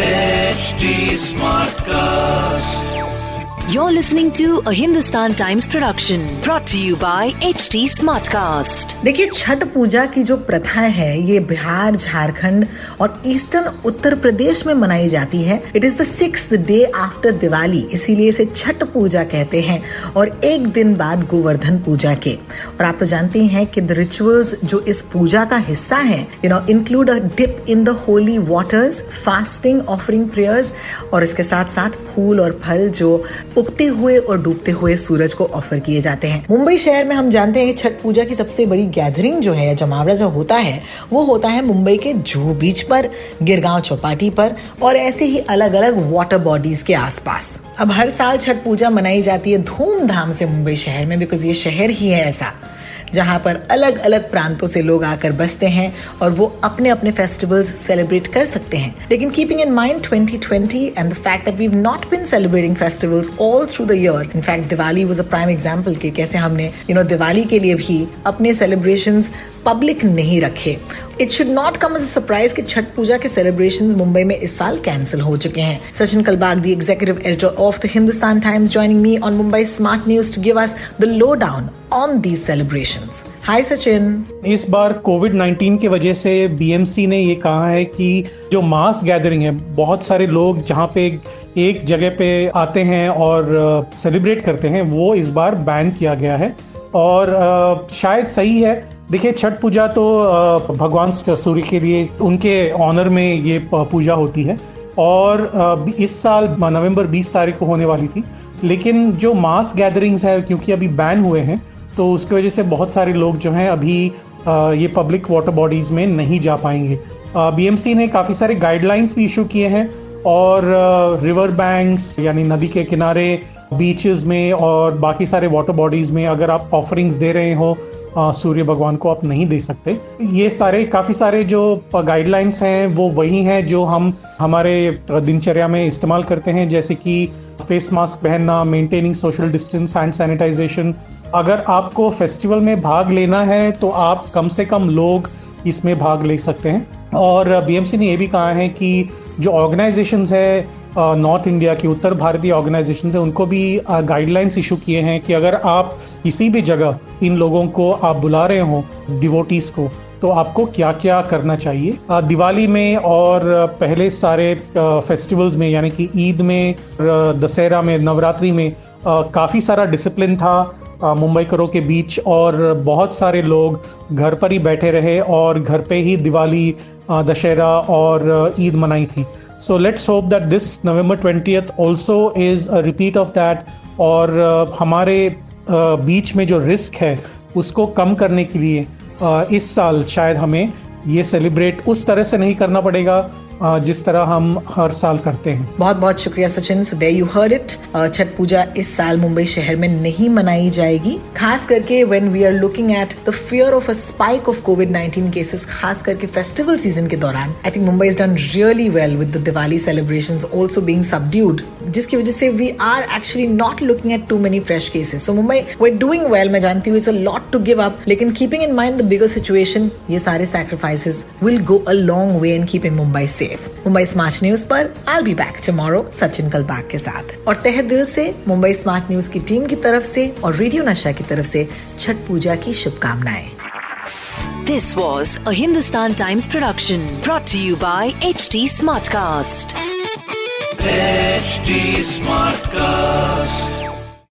HD Smartcast. You're listening to a Hindustan Times production, brought to you by HT Smartcast. देखिए, छठ पूजा की जो प्रथा है, ये बिहार, झारखंड और ईस्टर्न उत्तर प्रदेश में मनाई जाती है it is the six day after Diwali, इसीलिए इसे छठ पूजा कहते हैं और एक दिन बाद गोवर्धन पूजा के और आप तो जानते हैं कि द रिचुअल्स जो इस पूजा का हिस्सा है you know include a dip in the holy waters fasting offering prayers और इसके साथ साथ फूल और फल जो उगते हुए और डूबते हुए सूरज को ऑफ़र किए जाते हैं। मुंबई शहर में हम जानते हैं कि छठ पूजा की सबसे बड़ी गैदरिंग जो है जमावड़ा जो होता है, वो होता है मुंबई के जूहू बीच पर, गिरगांव चौपाटी पर और ऐसे ही अलग अलग वाटर बॉडीज के आसपास। अब हर साल छठ पूजा मनाई जाती है धूमधाम से मुंबई शहर में बिकॉज़ ये शहर ही है ऐसा। जहाँ पर अलग अलग प्रांतों से लोग आकर बसते हैं और वो अपने अपने फेस्टिवल्स सेलिब्रेट कर सकते हैं। लेकिन keeping in mind 2020 and the fact that we not been celebrating festivals all through the year in fact Diwali was a prime example कि कैसे हमने you you know know, Diwali के लिए भी अपने सेलिब्रेशंस पब्लिक नहीं रखे। It should not come as surprise कि छठ पूजा के सेलिब्रेशंस मुंबई में इस साल कैंसिल हो चुके हैं। Sachin Kalbag the executive editor of the Hindustan Times joining me on Mumbai smart news to give us the lowdown on these celebrations hi Sachin इस बार कोविड 19 की वजह से बीएमसी ने ये कहा है कि जो मास गैदरिंग है, बहुत सारे लोग जहाँ पे एक जगह पे आते हैं और सेलिब्रेट करते हैं, वो इस बार बैन किया गया है। और शायद सही है देखिए, छठ पूजा तो भगवान सूर्य के लिए, उनके ऑनर में ये पूजा होती है। और इस साल नवंबर 20 तारीख को होने वाली थी। लेकिन जो मास गैदरिंग्स है, क्योंकि अभी बैन हुए हैं तो उसकी वजह से बहुत सारे लोग जो हैं, अभी ये पब्लिक वाटर बॉडीज़ में नहीं जा पाएँगे। बीएमसी ने काफ़ी सारे गाइडलाइंस भी इशू किए हैं, और रिवर बैंक्स यानी नदी के किनारे बीचेस में और बाकी सारे वाटर बॉडीज़ में अगर आप ऑफरिंग्स दे रहे हो सूर्य भगवान को आप नहीं दे सकते। ये सारे, काफ़ी सारे जो गाइडलाइंस हैं, वो वही हैं जो हम हमारे दिनचर्या में इस्तेमाल करते हैं, जैसे कि फेस मास्क पहनना maintaining social distance and sanitisation अगर आपको फेस्टिवल में भाग लेना है तो आप कम से कम लोग इसमें भाग ले सकते हैं। और बीएमसी ने ये भी कहा है कि जो ऑर्गेनाइजेशंस है नॉर्थ इंडिया की, उत्तर भारतीय ऑर्गेनाइजेशन है, उनको भी गाइडलाइंस इशू किए हैं कि अगर आप किसी भी जगह इन लोगों को आप बुला रहे हो डिवोटीज को तो आपको क्या क्या करना चाहिए? दिवाली में और पहले सारे फेस्टिवल्स में, यानी कि ईद में दशहरा में, नवरात्रि में काफ़ी सारा डिसिप्लिन था। मुंबई करो के बीच और बहुत सारे लोग घर पर ही बैठे रहे और घर पे ही दिवाली दशहरा और ईद मनाई थी। So let's hope that this November twenty also is a repeat of that और हमारे बीच में जो रिस्क है, उसको कम करने के लिए इस साल शायद हमें ये सेलिब्रेट उस तरह से नहीं करना पड़ेगा। जिस तरह हम हर साल करते हैं। बहुत बहुत शुक्रिया Sachin. So you heard it Chhath Puja इस साल मुंबई शहर में नहीं मनाई जाएगी। खास करके when we are looking at the fear of a spike of Covid 19 cases खास करके फेस्टिवल सीज़न के दौरान। I think Mumbai is done really well with the Diwali celebrations also being subdued जिसकी वजह से we are actually not looking at too many fresh cases so Mumbai we doing well मैं जानती हूँ it's a lot to give up लेकिन keeping in mind the bigger situation ये सारे sacrifices will go a long way in keeping Mumbai safe safe Mumbai smart news पर I be back tomorrow Sachin Kalbag के साथ और तह दिल से मुंबई स्मार्ट न्यूज़ की टीम की तरफ़ से और रेडियो नशा की तरफ़ से छठ पूजा की शुभकामनाएँ This was a Hindustan Times production brought to you by HT Smartcast. HD Smartcast.